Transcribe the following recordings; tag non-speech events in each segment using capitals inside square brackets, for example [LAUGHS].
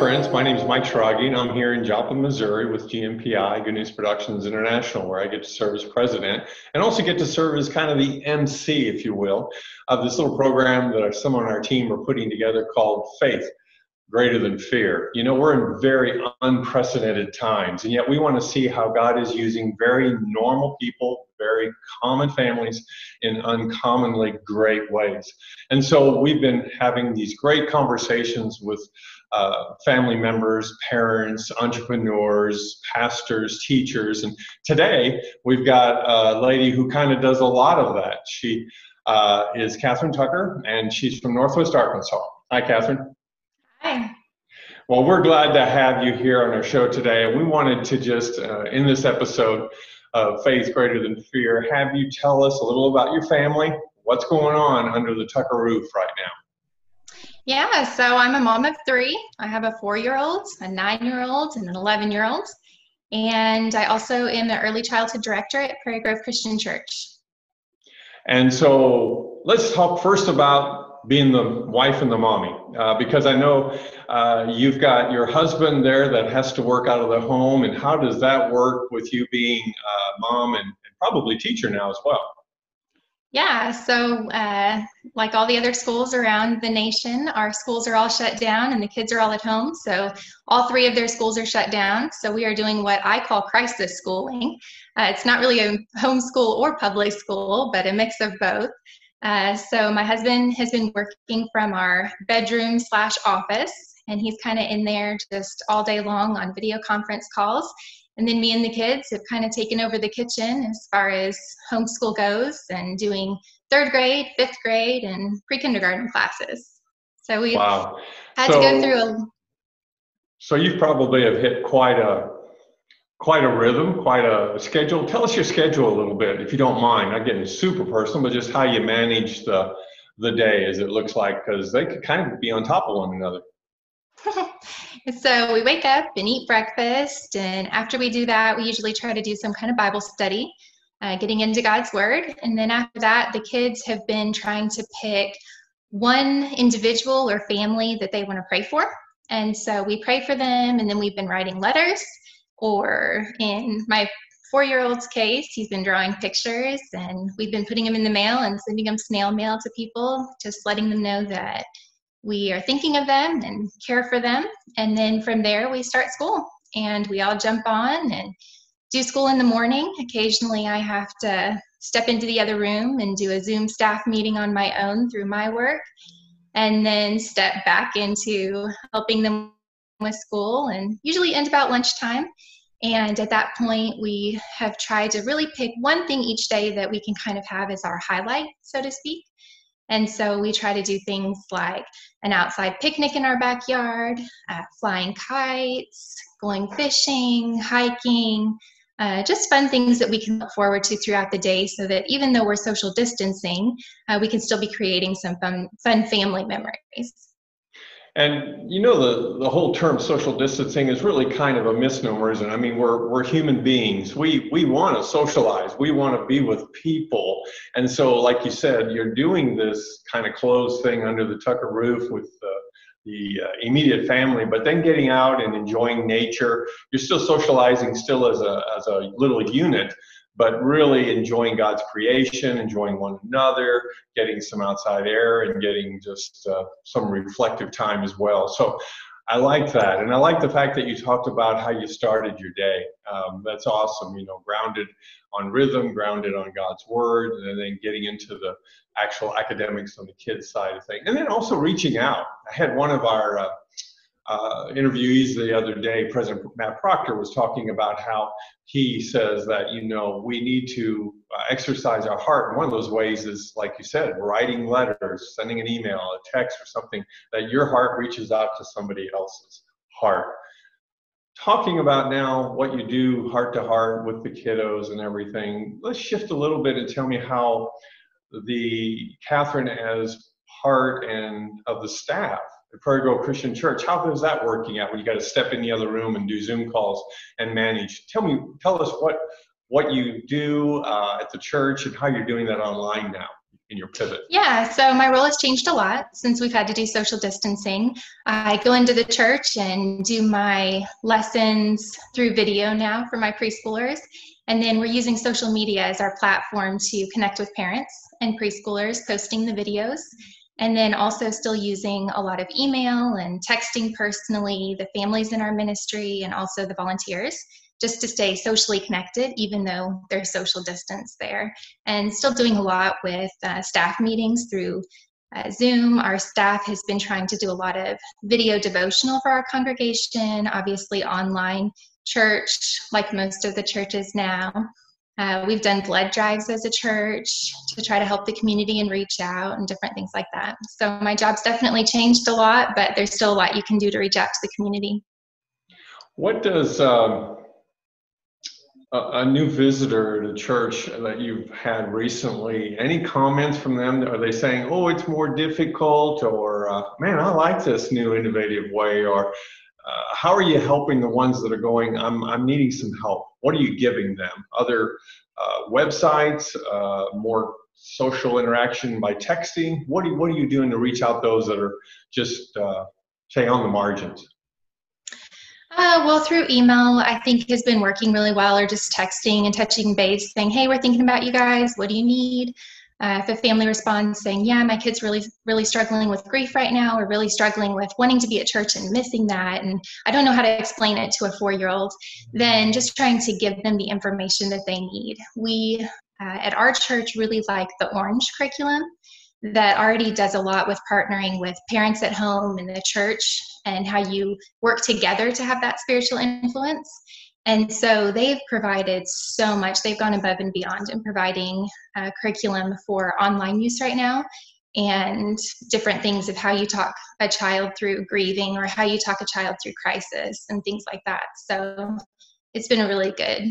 friends. My name is Mike Schrage, and I'm here in Joplin, Missouri with GNPI, Good News Productions International, where I get to serve as president and also get to serve as kind of the MC, if you will, of this little program that some on our team are putting together called Faith Greater Than Fear. You know, we're in very unprecedented times, and yet we want to see how God is using very normal people, very common families in uncommonly great ways. And so we've been having these great conversations with uh, family members, parents, entrepreneurs, pastors, teachers. And today we've got a lady who kind of does a lot of that. She uh, is Catherine Tucker, and she's from Northwest Arkansas. Hi, Catherine. Well, we're glad to have you here on our show today. And we wanted to just, uh, in this episode of Faith Greater Than Fear, have you tell us a little about your family, what's going on under the Tucker roof right now. Yeah, so I'm a mom of three. I have a four year old, a nine year old, and an 11 year old. And I also am the early childhood director at Prairie Grove Christian Church. And so let's talk first about being the wife and the mommy, uh, because I know uh, you've got your husband there that has to work out of the home. And how does that work with you being uh, mom and, and probably teacher now as well? Yeah, so uh, like all the other schools around the nation, our schools are all shut down and the kids are all at home. So all three of their schools are shut down. So we are doing what I call crisis schooling. Uh, it's not really a homeschool or public school, but a mix of both. Uh, so my husband has been working from our bedroom slash office, and he's kind of in there just all day long on video conference calls. And then me and the kids have kind of taken over the kitchen as far as homeschool goes and doing third grade, fifth grade, and pre kindergarten classes. So we wow. had so, to go through a. So you probably have hit quite a quite a rhythm, quite a schedule. Tell us your schedule a little bit, if you don't mind. Not getting super personal, but just how you manage the the day as it looks like, because they could kind of be on top of one another. [LAUGHS] so we wake up and eat breakfast, and after we do that, we usually try to do some kind of Bible study, uh, getting into God's Word. And then after that, the kids have been trying to pick one individual or family that they want to pray for. And so we pray for them, and then we've been writing letters, or in my four year old's case, he's been drawing pictures, and we've been putting them in the mail and sending them snail mail to people, just letting them know that we are thinking of them and care for them. And then from there, we start school and we all jump on and do school in the morning. Occasionally, I have to step into the other room and do a Zoom staff meeting on my own through my work, and then step back into helping them with school and usually end about lunchtime. And at that point, we have tried to really pick one thing each day that we can kind of have as our highlight, so to speak. And so we try to do things like an outside picnic in our backyard, uh, flying kites, going fishing, hiking, uh, just fun things that we can look forward to throughout the day so that even though we're social distancing, uh, we can still be creating some fun, fun family memories. And you know the the whole term social distancing is really kind of a misnomer, isn't it? I mean, we're we're human beings. We we want to socialize. We want to be with people. And so, like you said, you're doing this kind of closed thing under the Tucker roof with the the uh, immediate family, but then getting out and enjoying nature. You're still socializing, still as a as a little unit, but really enjoying God's creation, enjoying one another, getting some outside air, and getting just uh, some reflective time as well. So I like that. And I like the fact that you talked about how you started your day. Um, that's awesome, you know, grounded on rhythm, grounded on God's word, and then getting into the actual academics on the kids' side of things. And then also reaching out. I had one of our uh, uh, interviewees the other day, President Matt Proctor was talking about how he says that, you know, we need to uh, exercise our heart. And one of those ways is, like you said, writing letters, sending an email, a text, or something that your heart reaches out to somebody else's heart. Talking about now what you do heart to heart with the kiddos and everything, let's shift a little bit and tell me how the Catherine as part and of the staff the Prairie Grove Christian Church. How is that working out when you got to step in the other room and do Zoom calls and manage? Tell me, tell us what what you do uh, at the church and how you're doing that online now. in your pivot? Yeah, so my role has changed a lot since we've had to do social distancing. I go into the church and do my lessons through video now for my preschoolers. And then we're using social media as our platform to connect with parents and preschoolers, posting the videos. And then also still using a lot of email and texting personally, the families in our ministry, and also the volunteers just to stay socially connected, even though there's social distance there. And still doing a lot with uh, staff meetings through uh, Zoom. Our staff has been trying to do a lot of video devotional for our congregation, obviously online church, like most of the churches now. Uh, we've done blood drives as a church to try to help the community and reach out and different things like that. So my job's definitely changed a lot, but there's still a lot you can do to reach out to the community. What does um, a, a, new visitor to church that you've had recently, any comments from them? Are they saying, oh, it's more difficult, or uh, man, I like this new innovative way, or uh, how are you helping the ones that are going, I'm, I'm needing some help? What are you giving them? Other uh, websites, uh, more social interaction by texting? What are, you, what are you doing to reach out those that are just, uh, say, on the margins? Uh, well, through email, I think has been working really well, or just texting and touching base, saying, "Hey, we're thinking about you guys. What do you need?" Uh, if a family responds saying, "Yeah, my kid's really, really struggling with grief right now, or really struggling with wanting to be at church and missing that, and I don't know how to explain it to a four-year-old," then just trying to give them the information that they need. We uh, at our church really like the Orange curriculum that already does a lot with partnering with parents at home and the church and how you work together to have that spiritual influence. And so they've provided so much. They've gone above and beyond in providing a curriculum for online use right now and different things of how you talk a child through grieving or how you talk a child through crisis and things like that. So it's been really good.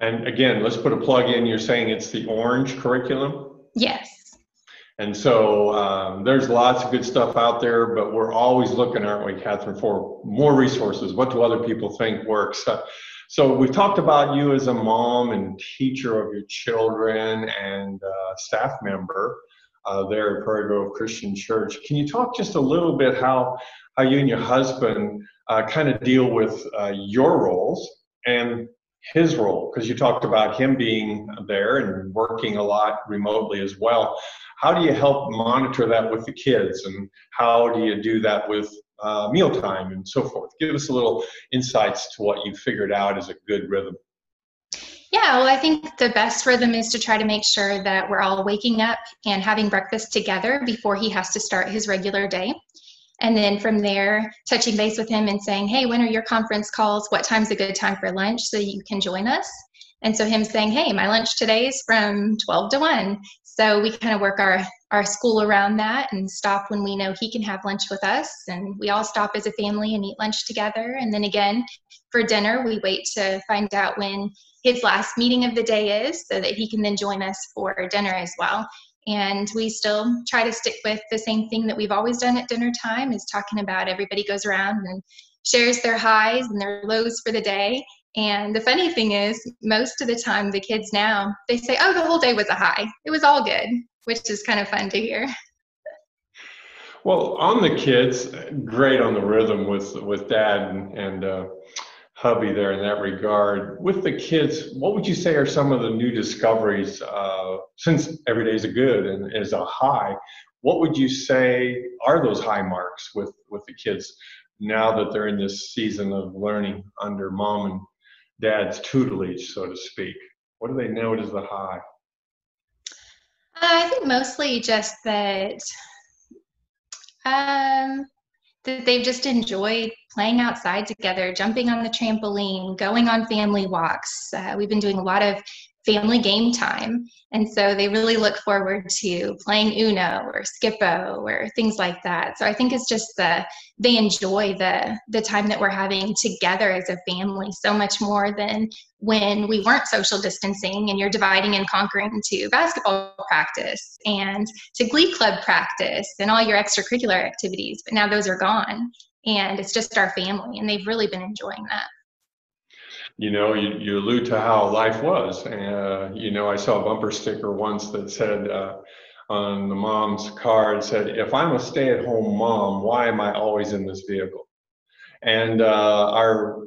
And again, let's put a plug in. You're saying it's the orange curriculum? Yes. And so um, there's lots of good stuff out there, but we're always looking, aren't we, Catherine, for more resources. What do other people think works? Uh, so we've talked about you as a mom and teacher of your children and uh, staff member uh, there at Prairie Grove Christian Church. Can you talk just a little bit how how you and your husband uh, kind of deal with uh, your roles and his role? Because you talked about him being there and working a lot remotely as well how do you help monitor that with the kids and how do you do that with uh, mealtime and so forth give us a little insights to what you figured out as a good rhythm yeah, well, I think the best rhythm is to try to make sure that we're all waking up and having breakfast together before he has to start his regular day. And then from there, touching base with him and saying, hey, when are your conference calls? What time's a good time for lunch so you can join us? And so him saying, hey, my lunch today is from 12 to 1. So we kind of work our, our school around that and stop when we know he can have lunch with us. And we all stop as a family and eat lunch together. And then again, for dinner, we wait to find out when his last meeting of the day is so that he can then join us for dinner as well. And we still try to stick with the same thing that we've always done at dinner time is talking about everybody goes around and shares their highs and their lows for the day and the funny thing is, most of the time, the kids now, they say, oh, the whole day was a high. It was all good, which is kind of fun to hear. [LAUGHS] Well, on the kids, great on the rhythm with, with dad and, uh, hubby there in that regard. With the kids, what would you say are some of the new discoveries uh, since every day is a good and is a high? What would you say are those high marks with, with the kids now that they're in this season of learning under mom and dad's tutelage, so to speak? What do they note as the high? I think mostly just that um, that they've just enjoyed playing outside together, jumping on the trampoline, going on family walks. Uh, we've been doing a lot of family game time. And so they really look forward to playing Uno or Skip-Bo or things like that. So I think it's just the they enjoy the the time that we're having together as a family so much more than when we weren't social distancing and you're dividing and conquering to basketball practice and to glee club practice and all your extracurricular activities. But now those are gone and it's just our family and they've really been enjoying that. You know, you, you allude to how life was. Uh, you know, I saw a bumper sticker once that said uh, on the mom's car, it said, if I'm a stay at home mom, why am I always in this vehicle? And uh, our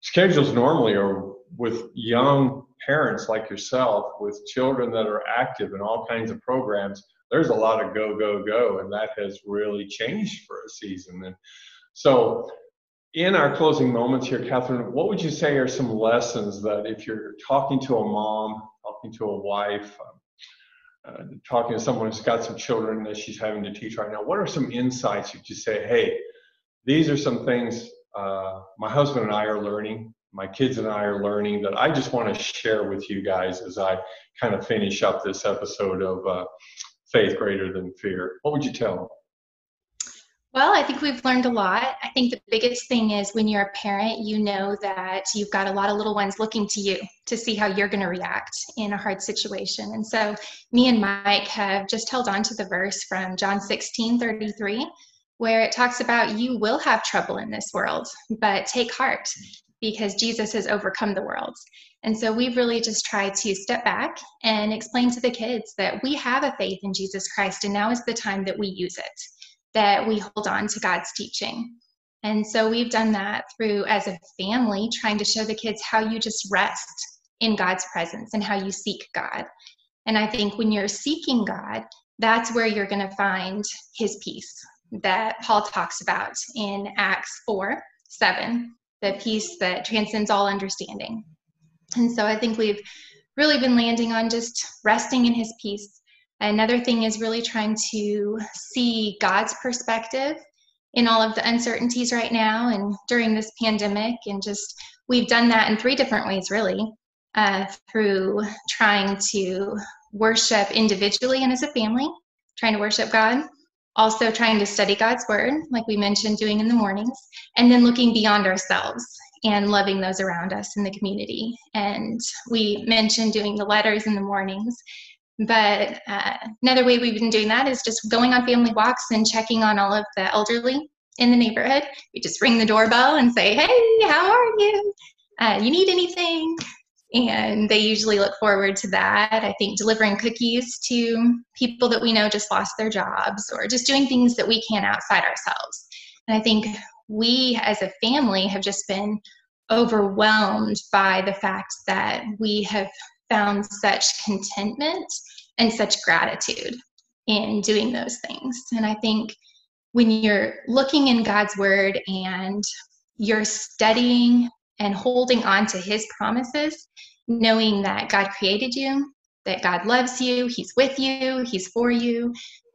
schedules normally are with young parents like yourself, with children that are active in all kinds of programs. There's a lot of go, go, go, and that has really changed for a season. And so, in our closing moments here, Catherine, what would you say are some lessons that if you're talking to a mom, talking to a wife, uh, uh, talking to someone who's got some children that she's having to teach right now, what are some insights you could say, hey, these are some things uh, my husband and I are learning, my kids and I are learning that I just want to share with you guys as I kind of finish up this episode of uh, Faith Greater Than Fear. What would you tell them? Well, I think we've learned a lot. I think the biggest thing is when you're a parent, you know that you've got a lot of little ones looking to you to see how you're going to react in a hard situation. And so, me and Mike have just held on to the verse from John 16 33, where it talks about you will have trouble in this world, but take heart because Jesus has overcome the world. And so we've really just tried to step back and explain to the kids that we have a faith in Jesus Christ, and now is the time that we use it that we hold on to God's teaching. And so we've done that through, as a family, trying to show the kids how you just rest in God's presence and how you seek God. And I think when you're seeking God, that's where you're going to find his peace that Paul talks about in Acts 4 7, the peace that transcends all understanding. And so I think we've really been landing on just resting in his peace Another thing is really trying to see God's perspective in all of the uncertainties right now and during this pandemic. And just, we've done that in three different ways, really, uh, through trying to worship individually and as a family, trying to worship God, also trying to study God's word, like we mentioned doing in the mornings, and then looking beyond ourselves and loving those around us in the community. And we mentioned doing the letters in the mornings but uh, another way we've been doing that is just going on family walks and checking on all of the elderly in the neighborhood. We just ring the doorbell and say, "Hey, how are you? Uh, you need anything?" And they usually look forward to that. I think delivering cookies to people that we know just lost their jobs, or just doing things that we can outside ourselves. And I think we as a family have just been overwhelmed by the fact that we have found such contentment and such gratitude in doing those things. And I think when you're looking in God's word and you're studying and holding on to his promises, knowing that God created you, that God loves you, he's with you, he's for you,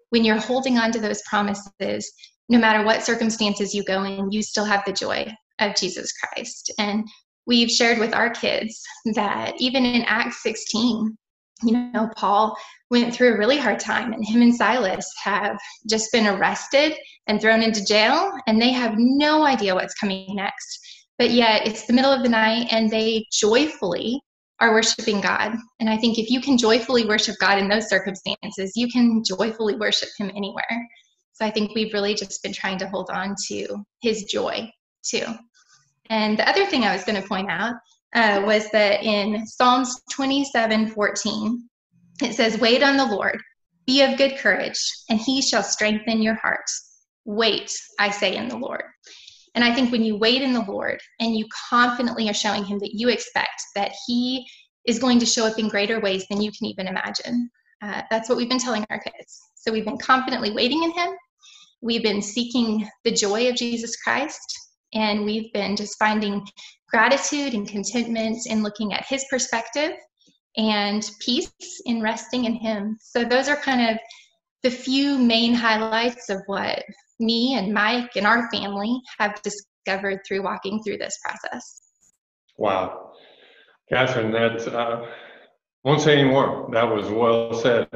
when you're holding on to those promises, no matter what circumstances you go in, you still have the joy of Jesus Christ. And we've shared with our kids that even in Acts 16, you know, Paul went through a really hard time, and him and Silas have just been arrested and thrown into jail, and they have no idea what's coming next. But yet, it's the middle of the night, and they joyfully are worshiping God. And I think if you can joyfully worship God in those circumstances, you can joyfully worship Him anywhere. So I think we've really just been trying to hold on to His joy too. And the other thing I was going to point out uh, was that in Psalms 27 14, it says, Wait on the Lord, be of good courage, and he shall strengthen your heart. Wait, I say, in the Lord. And I think when you wait in the Lord and you confidently are showing him that you expect that he is going to show up in greater ways than you can even imagine, uh, that's what we've been telling our kids. So we've been confidently waiting in him. We've been seeking the joy of Jesus Christ and we've been just finding gratitude and contentment in looking at his perspective and peace in resting in him. So, those are kind of the few main highlights of what me and Mike and our family have discovered through walking through this process. Wow. Catherine, that uh, won't say any more. That was well said.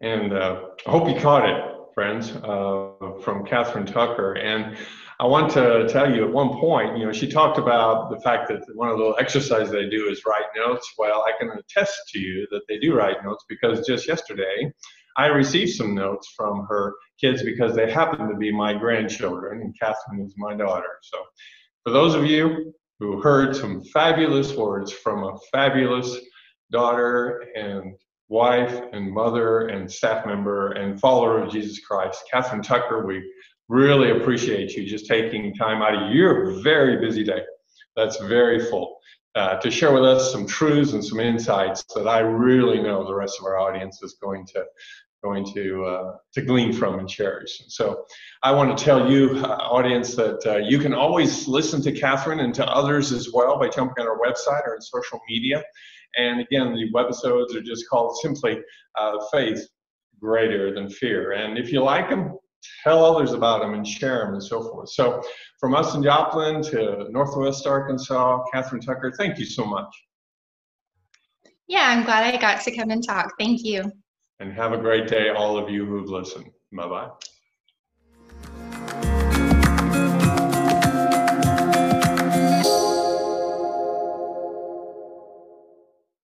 And uh, I hope you caught it, friends, uh, from Catherine Tucker. And I want to tell you at one point, you know, she talked about the fact that one of the little exercises they do is write notes. Well, I can attest to you that they do write notes because just yesterday I received some notes from her kids because they happen to be my grandchildren, and Catherine is my daughter. So, for those of you who heard some fabulous words from a fabulous daughter and wife and mother and staff member and follower of Jesus Christ. Catherine Tucker, we really appreciate you just taking time out of your very busy day. That's very full. Uh, to share with us some truths and some insights that I really know the rest of our audience is going to going to uh, to glean from and cherish. so I want to tell you, uh, audience, that uh, you can always listen to Catherine and to others as well by jumping on our website or in social media. And again, the webisodes are just called simply uh, Faith Greater Than Fear. And if you like them, tell others about them and share them and so forth. So from us in Joplin to Northwest Arkansas, Catherine Tucker, thank you so much. Yeah, I'm glad I got to come and talk. Thank you. And have a great day, all of you who've listened. Bye bye.